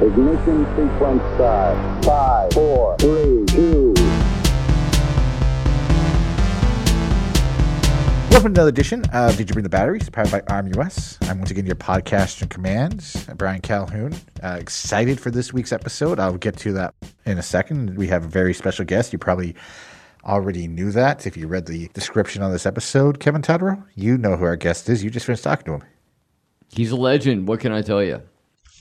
Ignition sequence start. Five, four, three, two. Welcome to another edition of Did You Bring the Batteries, powered by RMUS. I'm once again your podcast in command, Bryan Calhoun. Uh, excited for this week's episode. I'll get to that in a second. We have a very special guest. You probably already knew that if you read the description on this episode. Kevin Toderel, you know who our guest is. You just finished talking to him. He's a legend. What can I tell you?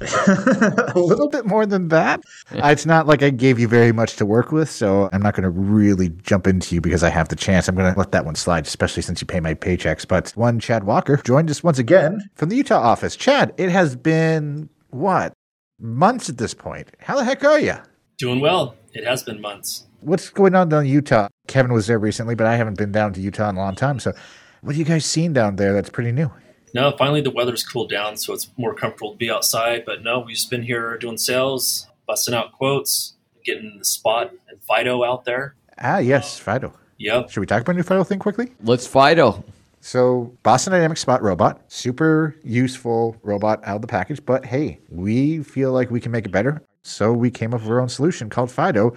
A little bit more than that. It's not like I gave you very much to work with, so I'm not going to really jump into you because I have the chance. I'm going to let that one slide, especially since you pay my paychecks. But one, Chad Walker, joined us once again from the Utah office. Chad, it has been what months at this point. How the heck are you? Doing well. It has been months. What's going on down in Utah? Kevin was there recently, but I haven't been down to Utah in a long time. So, what have you guys seen down there that's pretty new? No, finally the weather's cooled down, so it's more comfortable to be outside. But no, we've just been here doing sales, busting out quotes, getting the spot and Fido out there. Ah, yes, Fido. Yep. Should we talk about new Fido thing quickly? Let's Fido. So, Boston Dynamics Spot Robot, super useful robot out of the package, but hey, we feel like we can make it better. So, we came up with our own solution called Fido,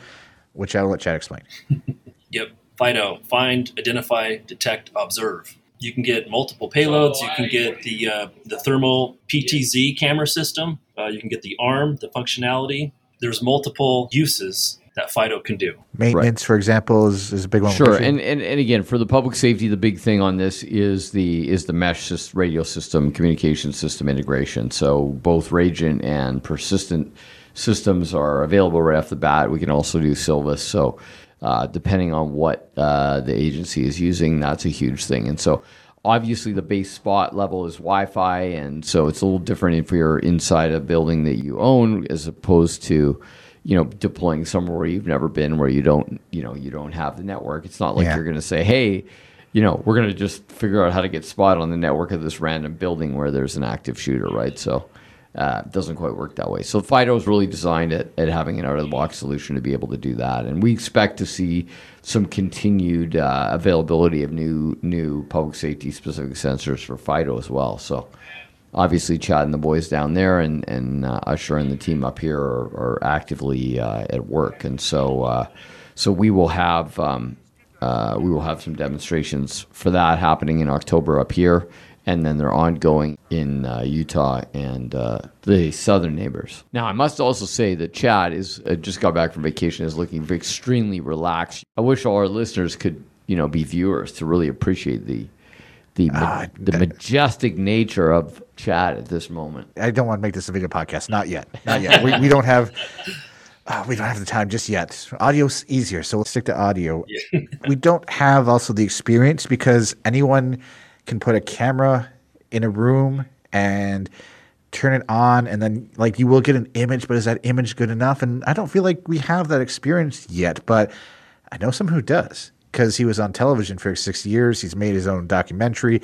which I'll let Chad explain. Yep. Fido, find, identify, detect, observe. You can get multiple payloads. You can get the uh, the thermal PTZ camera system. Uh, you can get the arm, the functionality. There's multiple uses that Fido can do. Maintenance, for example, is, is a big one. Sure, and, and and again for the public safety, the big thing on this is the is the mesh radio system communication system integration. So both Rajant and persistent systems are available right off the bat. We can also do Silvus. So uh, depending on what uh, the agency is using, that's a huge thing. And so obviously the base spot level is Wi-Fi, and so it's a little different if you're inside a building that you own as opposed to you know deploying somewhere where you've never been where you don't you know you don't have the network it's not like Yeah. you're going to say hey you know we're going to just figure out how to get spot on the network of this random building where there's an active shooter right so uh, doesn't quite work that way. So fido is really designed at, at having an out of the box solution to be able to do that. And we expect to see some continued uh, availability of new new public safety specific sensors for fido as well. So obviously Chad and the boys down there and and uh, Usher and the team up here are, are actively uh, at work, and so uh, so we will have um, uh, we will have some demonstrations for that happening in October up here, and then they're ongoing in uh, Utah and uh, the southern neighbors. Now, I must also say that Chad is uh, just got back from vacation, is looking extremely relaxed. I wish all our listeners could you know be viewers to really appreciate the. The, ma- the majestic nature of Chad at this moment. I don't want to make this a video podcast. Not yet. Not yet. we, we don't have. Uh, we don't have the time just yet. Audio's easier, so we'll stick to audio. we don't have also the experience because anyone can put a camera in a room and turn it on, and then like you will get an image, but is that image good enough? And I don't feel like we have that experience yet, but I know someone who does because he was on television for six years. He's made his own documentary.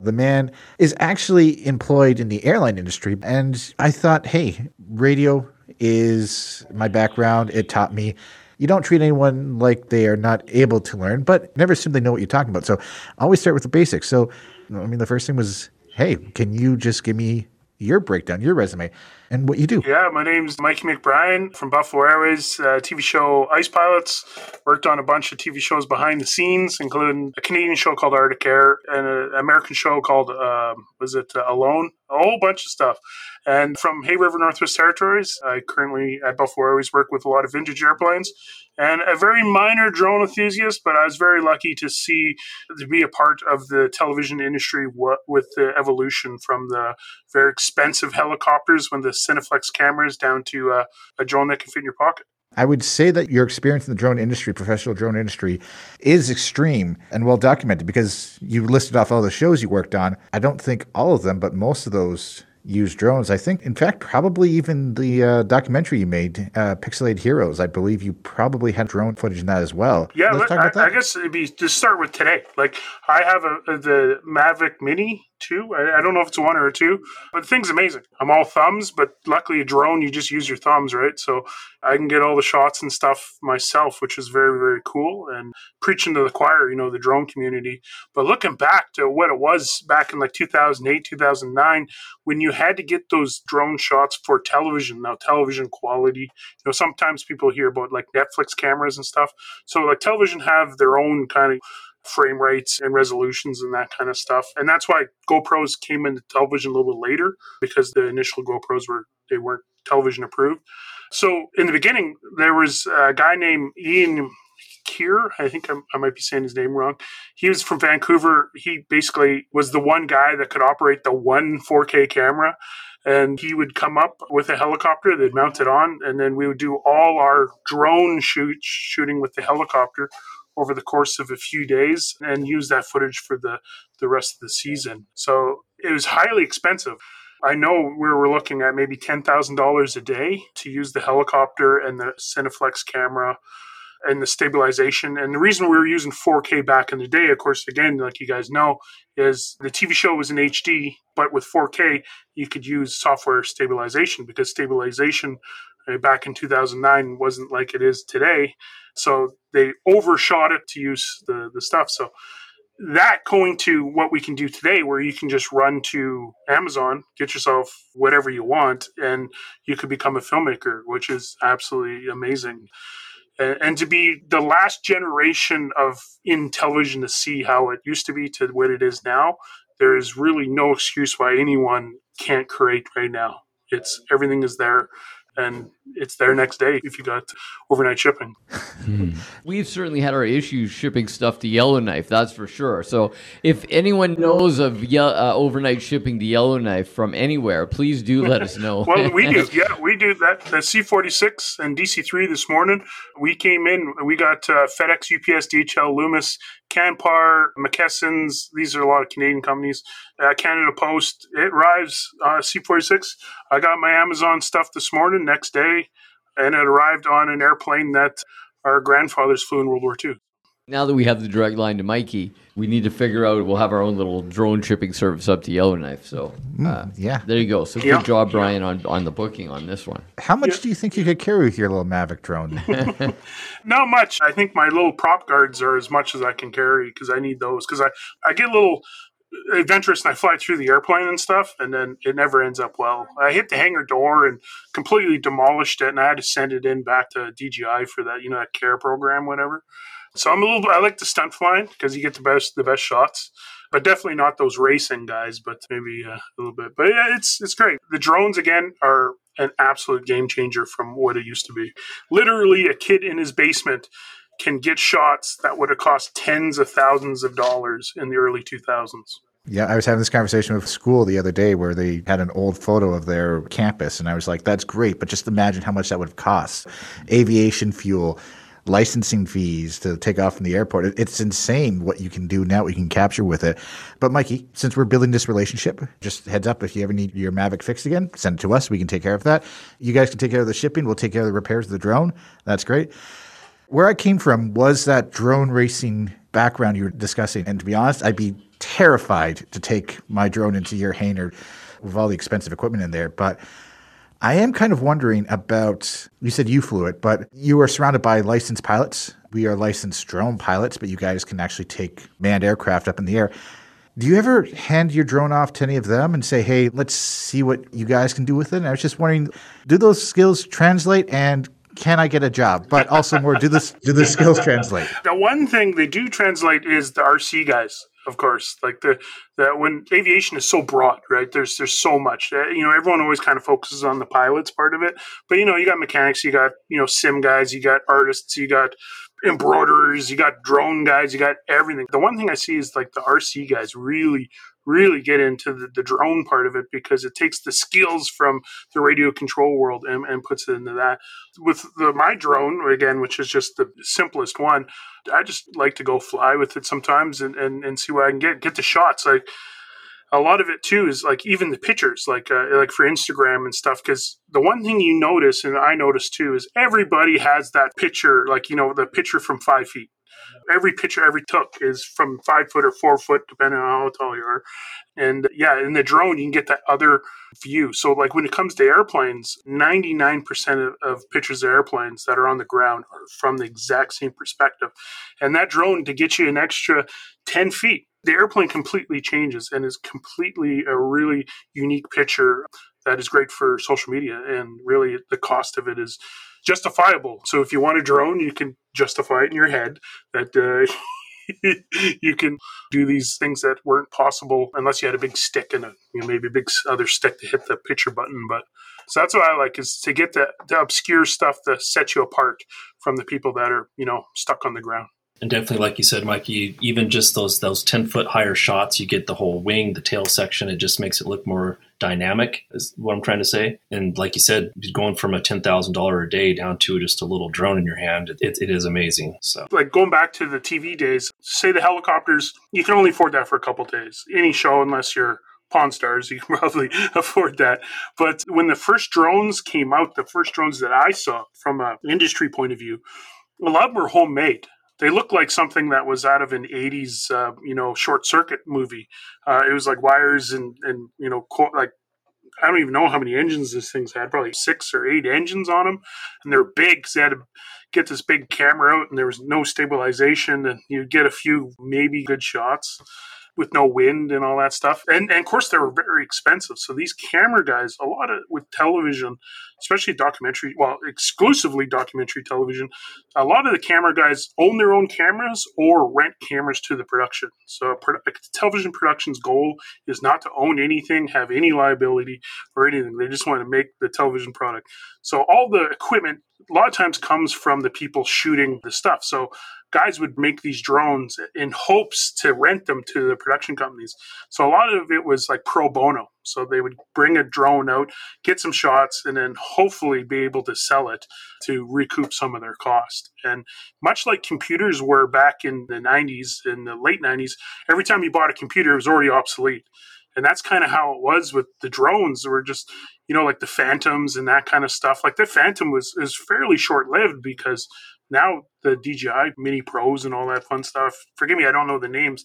The man is actually employed in the airline industry. And I thought, hey, radio is my background. It taught me you don't treat anyone like they are not able to learn, but never assume they know what you're talking about. So always start with the basics. So, I mean, the first thing was, hey, can you just give me your breakdown, your resume, and what you do? Yeah, my name's Mikey McBryan from Buffalo Airways, uh, TV show Ice Pilots. Worked on a bunch of TV shows behind the scenes, including a Canadian show called Arctic Air and an American show called, um, was it uh, Alone? A whole bunch of stuff. And from Hay River Northwest Territories, I currently at Buffalo Airways work with a lot of vintage airplanes and a very minor drone enthusiast, but I was very lucky to see, to be a part of the television industry with the evolution from the very expensive helicopters when the Cineflex cameras down to uh, a drone that can fit in your pocket. I would say that your experience in the drone industry, professional drone industry, is extreme and well documented because you listed off all the shows you worked on. I don't think all of them, but most of those use drones. I think, in fact, probably even the uh, documentary you made, uh, Pixelated Heroes, I believe you probably had drone footage in that as well. Yeah, Let's let- talk about I, I guess it'd be to start with today. Like I have a, the Mavic Mini two. I, I, don't know if it's one or a two, but the thing's amazing. I'm all thumbs, but luckily a drone, you just use your thumbs, right? So I can get all the shots and stuff myself, which is very, very cool. And preaching to the choir, you know, the drone community. But looking back to what it was back in like 2008, 2009, when you had to get those drone shots for television, now television quality, you know, sometimes people hear about like Netflix cameras and stuff. So like television have their own kind of frame rates and resolutions and that kind of stuff. And that's why GoPros came into television a little bit later because the initial GoPros were they weren't television approved. So in the beginning, there was a guy named Ian Kier. I think I'm, i might be saying his name wrong. He was from Vancouver. He basically was the one guy that could operate the one 4K camera. And he would come up with a helicopter, they'd mount it on, and then we would do all our drone shoot, shooting with the helicopter over the course of a few days and use that footage for the, the rest of the season. So it was highly expensive. I know we were looking at maybe $10,000 a day to use the helicopter and the Cineflex camera and the stabilization. And the reason we were using 4K back in the day, of course, again, like you guys know, is the TV show was in HD, but with 4K, you could use software stabilization because stabilization Uh, back in 2009 wasn't like it is today. So they overshot it to use the, the stuff. So that going to what we can do today, where you can just run to Amazon, get yourself whatever you want, and you could become a filmmaker, which is absolutely amazing. And, and to be the last generation of in television to see how it used to be to what it is now, there is really no excuse why anyone can't create right now. It's everything is there and it's there next day if you got overnight shipping. Hmm. We've certainly had our issues shipping stuff to Yellowknife, that's for sure. So if anyone knows of ye- uh, overnight shipping to Yellowknife from anywhere, please do let us know. well, we do. Yeah, we do that. The C46 and DC3 this morning, we came in, we got uh, FedEx, UPS, DHL, Loomis, Canpar, McKesson's. These are a lot of Canadian companies. Uh, Canada Post. It arrives uh, C46. I got my Amazon stuff this morning. Next day, and it arrived on an airplane that our grandfathers flew in World War II. Now that we have the direct line to Mikey, we need to figure out. We'll have our own little drone shipping service up to Yellowknife. So, mm, uh, yeah, there you go. So, good job, Brian, on on the booking on this one. How much yeah. do you think you could carry with your little Mavic drone? Not much. I think my little prop guards are as much as I can carry because I need those. Because I I get a little adventurous and I fly through the airplane and stuff, and then it never ends up well. I hit the hangar door and completely demolished it, and I had to send it in back to DJI for that, you know, that care program, whatever. So I'm a little. I like the stunt flying because you get the best the best shots, but definitely not those racing guys. But maybe uh, a little bit. But yeah, it's it's great. The drones again are an absolute game changer from what it used to be. Literally, a kid in his basement can get shots that would have cost tens of thousands of dollars in the early 2000s. Yeah, I was having this conversation with school the other day where they had an old photo of their campus, and I was like, that's great, but just imagine how much that would have cost. Aviation fuel, licensing fees to take off from the airport. It's insane what you can do now, what you can capture with it. But Mikey, since we're building this relationship, just heads up if you ever need your Mavic fixed again, send it to us. We can take care of that. You guys can take care of the shipping. We'll take care of the repairs of the drone. That's great. Where I came from was that drone racing background you were discussing. And to be honest, I'd be terrified to take my drone into your hangar with all the expensive equipment in there. But I am kind of wondering about you said you flew it, but you are surrounded by licensed pilots. We are licensed drone pilots, but you guys can actually take manned aircraft up in the air. Do you ever hand your drone off to any of them and say, hey, let's see what you guys can do with it? And I was just wondering, do those skills translate and can I get a job? But also more, do this do the skills translate? The one thing they do translate is the RC guys, of course. Like the the when aviation is so broad, right? There's there's so much. Uh, you know, everyone always kind of focuses on the pilots part of it, but you know, you got mechanics, you got you know sim guys, you got artists, you got embroiderers, you got drone guys, you got everything. The one thing I see is like the RC guys really really get into the, the, drone part of it because it takes the skills from the radio control world and, and puts it into that. With the, my drone, again, which is just the simplest one, I just like to go fly with it sometimes and, and, and see what I can get, get the shots. Like, a lot of it too is like even the pictures, like uh, like for Instagram and stuff. Because the one thing you notice, and I notice too, is everybody has that picture, like you know the picture from five feet. Every picture every took is from five foot or four foot, depending on how tall you are. And yeah, in the drone, you can get that other view. So, like when it comes to airplanes, 99% of, of pictures of airplanes that are on the ground are from the exact same perspective. And that drone, to get you an extra 10 feet, the airplane completely changes and is completely a really unique picture that is great for social media. And really, the cost of it is justifiable. So if you want a drone, you can justify it in your head that uh, you can do these things that weren't possible unless you had a big stick and a you know, maybe a big other stick to hit the picture button. But so that's what I like is to get the, the obscure stuff that sets you apart from the people that are you know stuck on the ground. And definitely, like you said, Mike, you, even just those those ten foot higher shots, you get the whole wing, the tail section. It just makes it look more dynamic. Is what I'm trying to say. And like you said, going from a ten thousand dollar a day down to just a little drone in your hand, it, it is amazing. So, like going back to the TV days, say the helicopters, you can only afford that for a couple days. Any show, unless you're Pawn Stars, you can probably afford that. But when the first drones came out, the first drones that I saw from an industry point of view, a lot were homemade they looked like something that was out of an 80s uh, you know short circuit movie. Uh, it was like wires and and you know co- like i don't even know how many engines this thing's had probably six or eight engines on them and they're big because they had to get this big camera out and there was no stabilization and you get a few maybe good shots with no wind and all that stuff. And, and of course, they were very expensive. So these camera guys, a lot of with television, especially documentary, well, exclusively documentary television, a lot of the camera guys own their own cameras or rent cameras to the production. So a, television production's goal is not to own anything, have any liability or anything. They just want to make the television product. So all the equipment a lot of times comes from the people shooting the stuff. So guys would make these drones in hopes to rent them to the production companies. So a lot of it was like pro bono. So they would bring a drone out, get some shots, and then hopefully be able to sell it to recoup some of their cost. And much like computers were back in the 90s, in the late 90s, every time you bought a computer, it was already obsolete. And that's kind of how it was with the drones. They were just, you know, like the Phantoms and that kind of stuff. Like the Phantom was is fairly short lived because now the DJI Mini Pros and all that fun stuff. Forgive me, I don't know the names.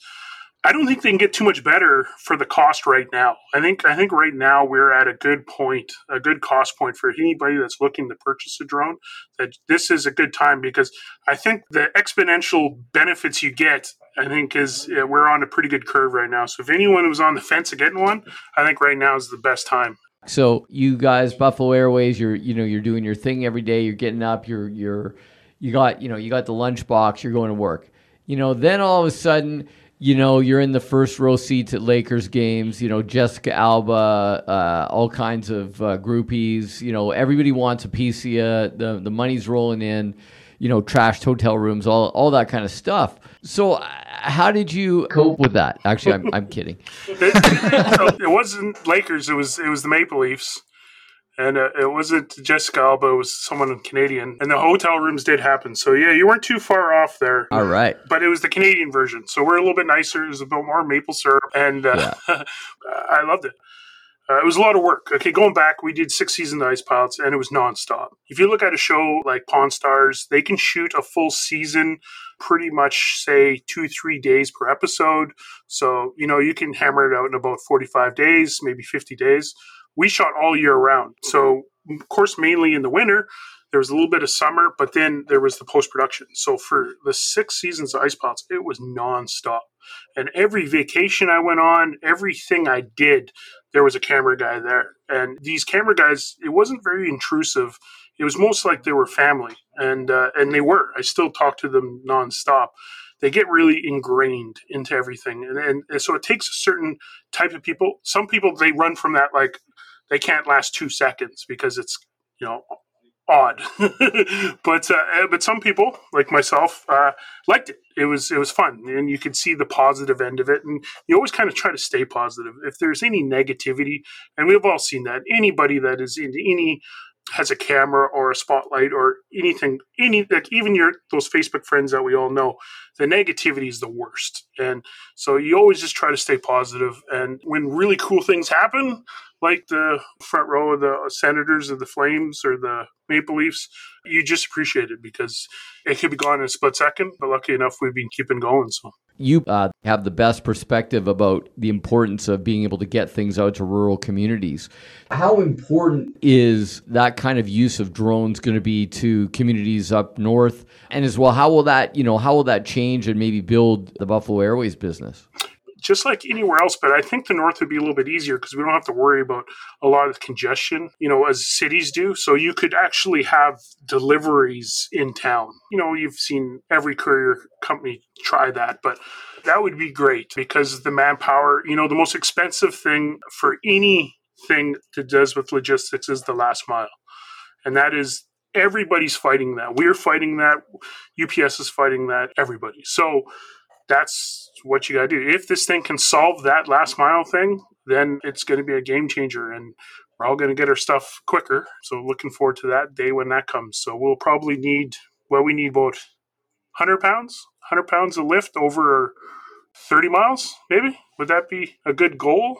I don't think they can get too much better for the cost right now. I think I think right now we're at a good point, a good cost point for anybody that's looking to purchase a drone. That this is a good time because I think the exponential benefits you get, I think is we're on a pretty good curve right now. So if anyone was on the fence of getting one, I think right now is the best time. So you guys, Buffalo Airways, you're you know you're doing your thing every day. You're getting up. You're you're you got you know you got the lunchbox. You're going to work. You know, then all of a sudden, you know, you're in the first row seats at Lakers games. You know, Jessica Alba, uh, all kinds of uh, groupies. You know, everybody wants a piece. The the money's rolling in. You know, trashed hotel rooms, all all that kind of stuff. So, uh, how did you cope with that? Actually, I'm I'm kidding. it, it wasn't Lakers. It was it was the Maple Leafs and uh, it wasn't Jessica Alba; it was someone Canadian. And the hotel rooms did happen, so yeah, you weren't too far off there. All right, but it was the Canadian version, so we're a little bit nicer. It was a bit more maple syrup, and uh, yeah. I loved it. Uh, it was a lot of work. Okay, going back, we did six seasons of Ice Pilots, and it was nonstop. If you look at a show like Pawn Stars, they can shoot a full season pretty much, say, two, three days per episode. So, you know, you can hammer it out in about 45 days, maybe 50 days we shot all year round. So, of course, mainly in the winter, there was a little bit of summer, but then there was the post production. So, for the six seasons of Ice Pilots, it was nonstop. And every vacation I went on, everything I did, there was a camera guy there. And these camera guys, it wasn't very intrusive. It was most like they were family, and uh, and they were. I still talk to them nonstop they get really ingrained into everything and, and, and, so it takes a certain type of people some people they run from that like they can't last two seconds because it's you know odd. but uh, eh, but some people like myself uh, liked it. It was it was fun, and you could see the positive end of it. And you always kind of try to stay positive. If there's any negativity, and we've all seen that, anybody that is into any has a camera or a spotlight or anything, any like even your those Facebook friends that we all know, the negativity is the worst. And so you always just try to stay positive. And when really cool things happen, like the front row of the Senators or the Flames or the Maple Leafs, you just appreciate it because it could be gone in a split second. But lucky enough, we've been keeping going. So you uh, have the best perspective about the importance of being able to get things out to rural communities. How important is that kind of use of drones going to be to communities up north? And as well, how will that, you know, how will that change and maybe build the Buffalo Airways business? Just like anywhere else, but I think the north would be a little bit easier because we don't have to worry about a lot of congestion, you know, as cities do. So you could actually have deliveries in town. You know, you've seen every courier company try that, but that would be great because the manpower, you know, the most expensive thing for anything that does with logistics is the last mile. And that is everybody's fighting that. We're fighting that. UPS is fighting that. Everybody. So that's what you got to do. If this thing can solve that last mile thing, then it's going to be a game changer and we're all going to get our stuff quicker. So looking forward to that day when that comes. So we'll probably need, well, we need about 100 pounds, 100 pounds of lift over 30 miles, maybe. Would that be a good goal?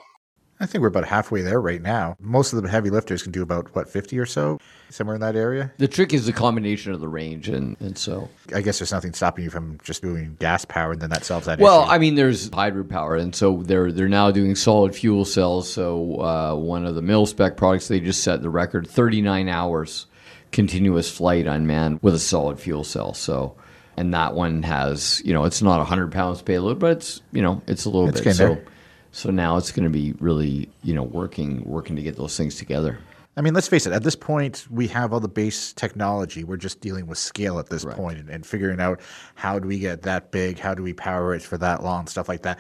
I think we're about halfway there right now. Most of the heavy lifters can do about what fifty or so, somewhere in that area. The trick is the combination of the range, and and so I guess there's nothing stopping you from just doing gas power, and then that solves that. Issue. Well, issue. I mean, there's hydro power, and so they're they're now doing solid fuel cells. So uh, one of the mil spec products they just set the record 39 hours continuous flight unmanned with a solid fuel cell. So. And that one has, you know, it's not a 100 pounds payload, but it's, you know, it's a little It's bit. So, there. So now it's going to be really, you know, working working to get those things together. I mean, let's face it. At this point, we have all the base technology. We're just dealing with scale at this point and, and figuring out how do we get that big, how do we power it for that long, stuff like that.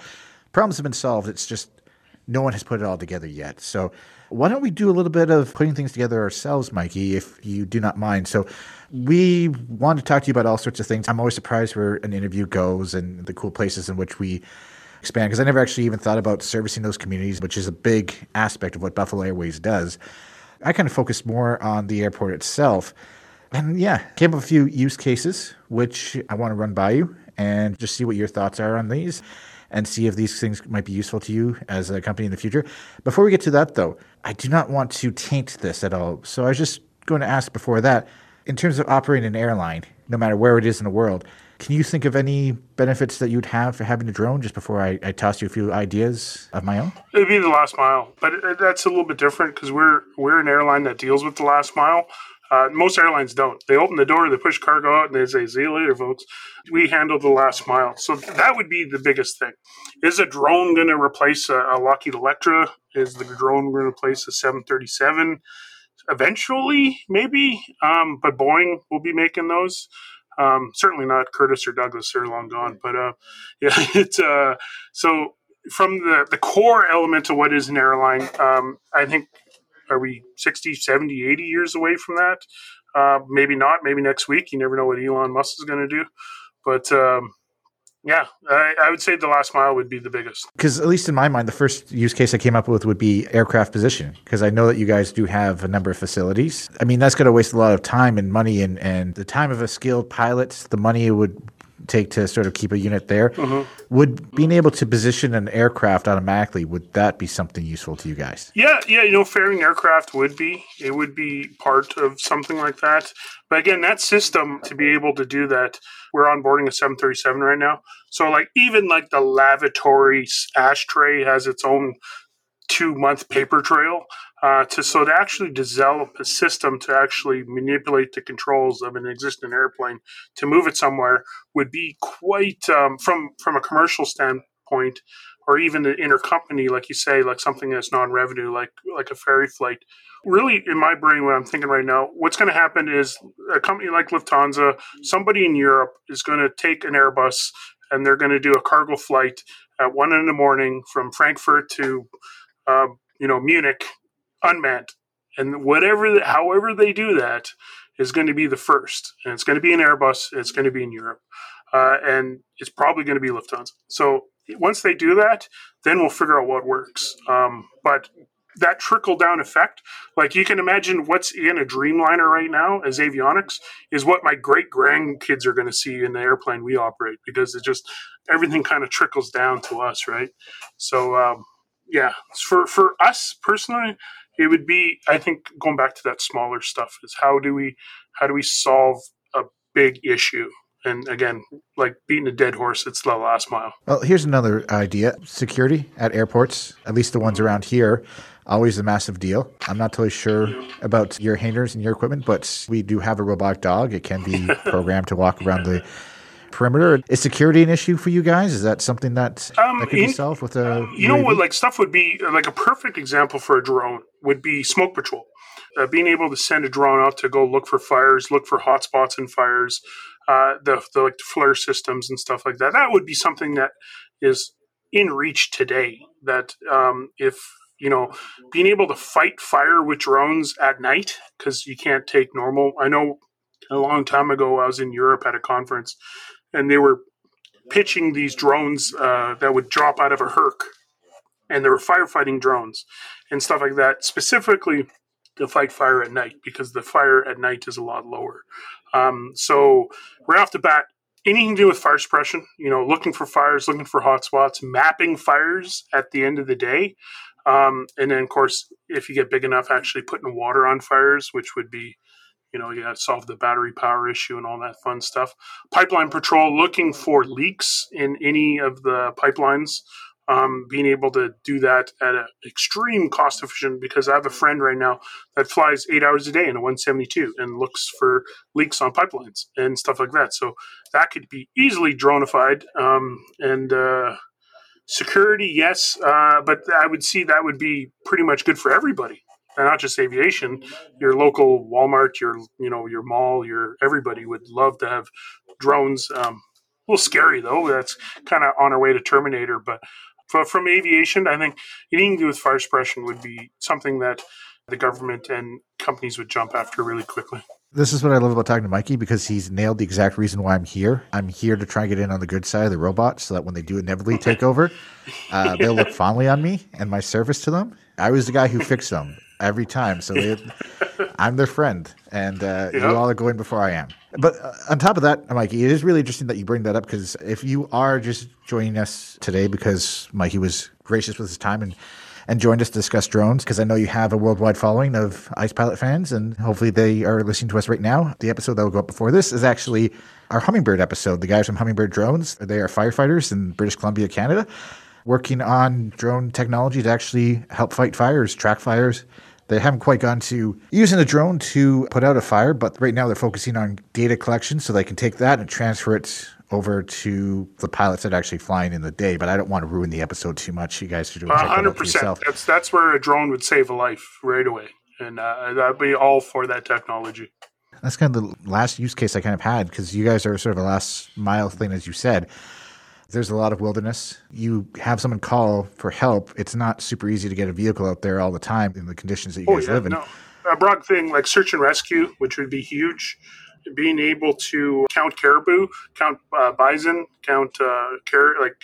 Problems have been solved. It's just no one has put it all together yet. So why don't we do a little bit of putting things together ourselves, Mikey, if you do not mind? So we want to talk to you about all sorts of things. I'm always surprised where an interview goes and the cool places in which we expand because I never actually even thought about servicing those communities, which is a big aspect of what Buffalo Airways does. I kind of focused more on the airport itself. And yeah, came up with a few use cases, which I want to run by you and just see what your thoughts are on these and see if these things might be useful to you as a company in the future. Before we get to that, though, I do not want to taint this at all. So I was just going to ask before that in terms of operating an airline, no matter where it is in the world, can you think of any benefits that you'd have for having a drone just before I, I toss you a few ideas of my own? It'd be the last mile, but that's a little bit different because we're we're an airline that deals with the last mile. Uh, most airlines don't. They open the door, they push cargo out, and they say, "See you later, folks." We handle the last mile, so that would be the biggest thing. Is a drone going to replace a, a Lockheed Electra? Is the drone going to replace a 737? Eventually, maybe, um, but Boeing will be making those. Um, certainly not Curtiss or Douglas; they're long gone. But uh, yeah, it's uh, so from the the core element of what is an airline. Um, I think are we 60, 70, 80 years away from that? Uh, maybe not. Maybe next week. You never know what Elon Musk is going to do. But um, yeah, I, I would say the last mile would be the biggest. Because at least in my mind, the first use case I came up with would be aircraft position. Because I know that you guys do have a number of facilities. I mean, that's going to waste a lot of time and money, and, and the time of a skilled pilot, the money it would take to sort of keep a unit there. Mm-hmm. Would being able to position an aircraft automatically would that be something useful to you guys? Yeah, yeah, you know, fairing aircraft would be it would be part of something like that. But again, that system to be able to do that, we're onboarding a 737 right now. So like even like the lavatory ashtray has its own two month paper trail uh, to so to actually develop a system to actually manipulate the controls of an existing airplane to move it somewhere would be quite um, from from a commercial standpoint or even an intercompany like you say like something that's non-revenue like like a ferry flight. Really in my brain what i'm thinking right now what's going to happen is a company like lufthansa somebody in europe is going to take an airbus and they're going to do a cargo flight at one in the morning from frankfurt to um, you know munich unmanned. And whatever however they do that is going to be the first. And it's going to be an airbus it's going to be in europe. Uh, and it's probably going to be lufthansa. So once they do that then we'll figure out what works. Um, but that trickle down effect, like you can imagine what's in a Dreamliner right now as avionics is what my great grandkids are going to see in the airplane we operate because it just everything kind of trickles down to us, right? So um, yeah, for for us personally, it would be I think going back to that smaller stuff is how do we how do we solve a big issue and again, like beating a dead horse, it's the last mile. Well, here's another idea security at airports, at least the ones around here. Always a massive deal. I'm not totally sure about your hangars and your equipment, but we do have a robotic dog. It can be programmed to walk around the perimeter. Is security an issue for you guys? Is that something that, Um, that could in- be solved with a You know what? Like stuff would be like a perfect example for a drone would be smoke patrol. Uh, being able to send a drone out to go look for fires, look for hotspots and fires, uh, the, the like the flare systems and stuff like that. That would be something that is in reach today. That um, if you know, being able to fight fire with drones at night because you can't take normal. I know a long time ago I was in Europe at a conference, and they were pitching these drones uh, that would drop out of a Herc, and they were firefighting drones and stuff like that, specifically to fight fire at night because the fire at night is a lot lower. Um, so right off the bat, anything to do with fire suppression, you know, looking for fires, looking for hotspots, mapping fires at the end of the day. Um, and then, of course, if you get big enough, actually putting water on fires, which would be, you know, you got to solve the battery power issue and all that fun stuff. Pipeline patrol, looking for leaks in any of the pipelines. Um, being able to do that at an extreme cost efficient because I have a friend right now that flies eight hours a day in a 172 and looks for leaks on pipelines and stuff like that. So that could be easily dronified. Um, and uh, security, yes, uh, but I would see that would be pretty much good for everybody, and not just aviation. Your local Walmart, your you know your mall, your everybody would love to have drones. Um, a little scary though. That's kind of on our way to Terminator, but. For, from aviation, I think anything to do with fire suppression would be something that the government and companies would jump after really quickly. This is what I love about talking to Mikey because he's nailed the exact reason why I'm here. I'm here to try and get in on the good side of the robots so that when they do inevitably take over, uh, they'll look fondly on me and my service to them. I was the guy who fixed them every time. So they, I'm their friend, and uh, you Yeah. all are going before I am. But uh, on top of that, Mikey, it is really interesting that you bring that up because if you are just joining us today because Mikey was gracious with his time and and joined us to discuss drones because I know you have a worldwide following of Ice Pilot fans, and hopefully they are listening to us right now. The episode that will go up before this is actually our Hummingbird episode. The guys from Hummingbird Drones, they are firefighters in British Columbia, Canada, working on drone technology to actually help fight fires, track fires. They haven't quite gone to using a drone to put out a fire, but right now they're focusing on data collection so they can take that and transfer it over to the pilots that are actually flying in the day. But I don't want to ruin the episode too much. You guys should do A hundred percent. That's that's where a drone would save a life right away, and uh, I'd be all for that technology. That's kind of the last use case I kind of had because you guys are sort of a last mile thing, as you said. There's a lot of wilderness. You have someone call for help. It's not super easy to get a vehicle out there all the time in the conditions that you Oh guys yeah, live in. no, a broad thing like search and rescue, which would be huge. Being able to count caribou, count uh, bison, count uh, car- like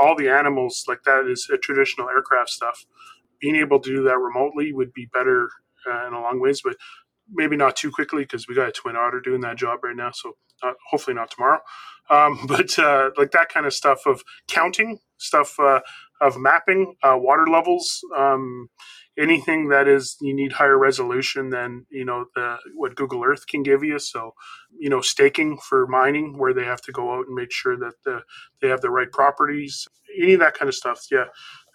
all the animals, like that is a traditional aircraft stuff. Being able to do that remotely would be better uh, in a long ways, but maybe not too quickly because we got a twin otter doing that job right now. So uh, hopefully not tomorrow. Um, but uh, like that kind of stuff of counting, stuff uh, of mapping, uh, water levels, um, anything that is you need higher resolution than you know the what Google Earth can give you. So you know staking for mining where they have to go out and make sure that the, they have the right properties, any of that kind of stuff. Yeah,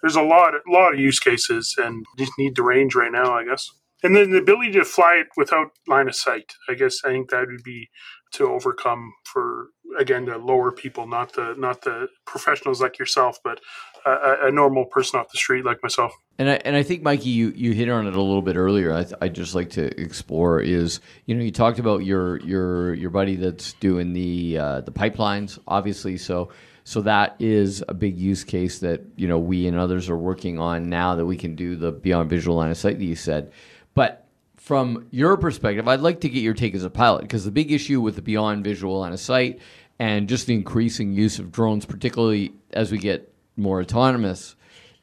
there's a lot lot of use cases and just need the range right now, I guess. And then the ability to fly it without line of sight. I guess I think that would be to overcome for again the lower people, not the not the professionals like yourself, but a, a- normal person off the street like myself. And I, and I think Mikey, you, you hit on it a little bit earlier. I th- I'd just like to explore is you know you talked about your your your buddy that's doing the uh, the pipelines, obviously. So so that is a big use case that you know we and others are working on now that we can do the beyond visual line of sight that you said. But from your perspective, I'd like to get your take as a pilot because the big issue with the beyond visual line of sight and just the increasing use of drones, particularly as we get more autonomous,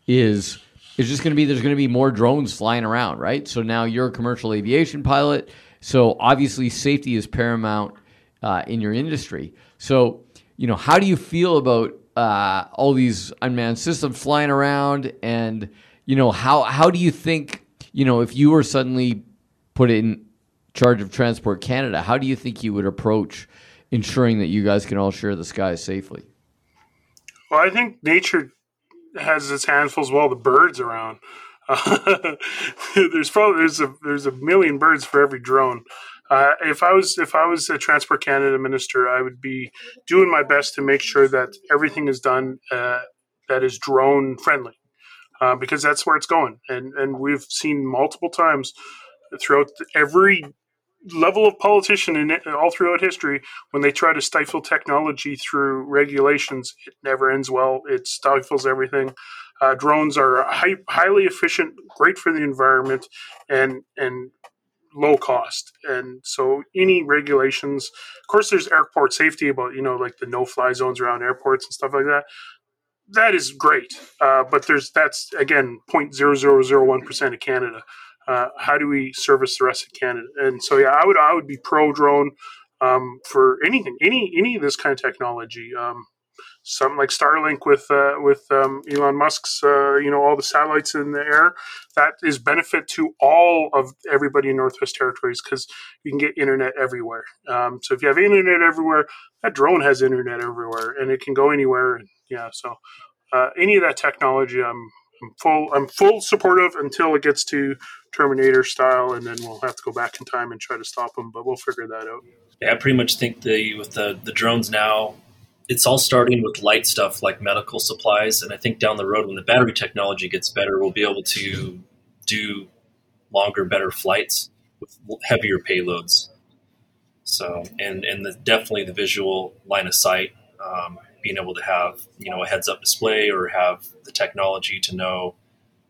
is is just going to be there's going to be more drones flying around, right? So now you're a commercial aviation pilot. So obviously, safety is paramount uh, in your industry. So, you know, how do you feel about uh, all these unmanned systems flying around? And, you know, how, how do you think, you know, if you were suddenly put in charge of Transport Canada, how do you think you would approach ensuring that you guys can all share the skies safely? Well, I think nature has its handfuls of all the birds around. Uh, there's probably there's a there's a million birds for every drone. Uh, if I was if I was a Transport Canada minister, I would be doing my best to make sure that everything is done uh, that is drone friendly, uh, because that's where it's going. And and we've seen multiple times throughout every level of politician in it, all throughout history when they try to stifle technology through regulations it never ends well. It stifles everything. Uh, drones are high, highly efficient great for the environment and and low cost. And so any regulations of course there's airport safety about you know like the no fly zones around airports and stuff like that that is great uh, but there's that's again 0.0001% of canada uh, how do we service the rest of Canada? And so, yeah, I would I would be pro drone um, for anything, any any of this kind of technology. Um, something like Starlink with uh, with um, Elon Musk's, uh, you know, all the satellites in the air. That is benefit to all of everybody in Northwest Territories because you can get internet everywhere. Um, so if you have internet everywhere, that drone has internet everywhere, and it can go anywhere. And, yeah, so uh, any of that technology, I'm I'm full I'm full supportive until it gets to Terminator style, and then we'll have to go back in time and try to stop them. But we'll figure that out. Yeah, I pretty much think the with the the drones now, it's all starting with light stuff like medical supplies, and I think down the road when the battery technology gets better, we'll be able to do longer, better flights with heavier payloads. So, and and the, definitely the visual line of sight. Um, being able to have you know a heads up display or have the technology to know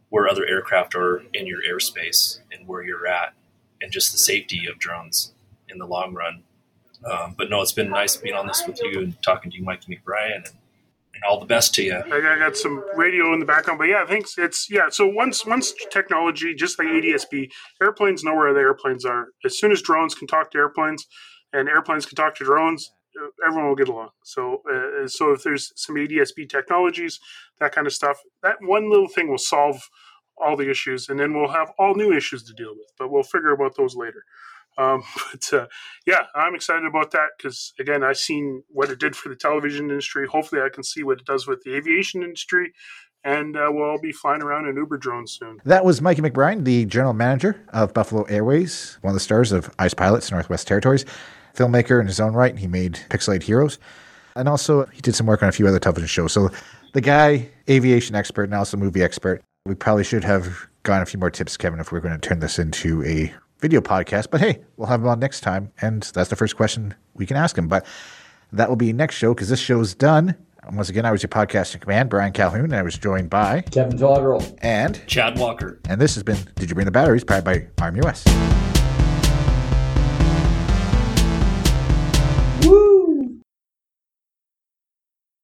where other aircraft are in your airspace and where you're at and just the safety of drones in the long run. Um, but no it's been nice being on this with you and talking to you mike mcbryan and, and all the best to you. I got some radio in the background but yeah thanks it's yeah so once once technology just like adsb airplanes know where the airplanes are. As soon as drones can talk to airplanes and airplanes can talk to drones everyone will get along. So, uh, so if there's some ADSB technologies, that kind of stuff, that one little thing will solve all the issues, and then we'll have all new issues to deal with. But we'll figure about those later. Um, but uh, yeah, I'm excited about that because again, I've seen what it did for the television industry. Hopefully, I can see what it does with the aviation industry. And uh, we'll all be flying around in Uber drones soon. That was Mikey McBryan, the general manager of Buffalo Airways, one of the stars of Ice Pilots Northwest Territories filmmaker in his own right. And he made Pixelate Heroes. And also, he did some work on a few other television shows. So, the guy, aviation expert and also movie expert. We probably should have gotten a few more tips, Kevin, if we are going to turn this into a video podcast. But hey, we'll have him on next time. And that's the first question we can ask him. But that will be next show because this show's done. And once again, I was your podcasting command, Bryan Calhoun, and I was joined by Kevin Toderel and Chad Walker. And this has been Did You Bring the Batteries? powered by RMUS.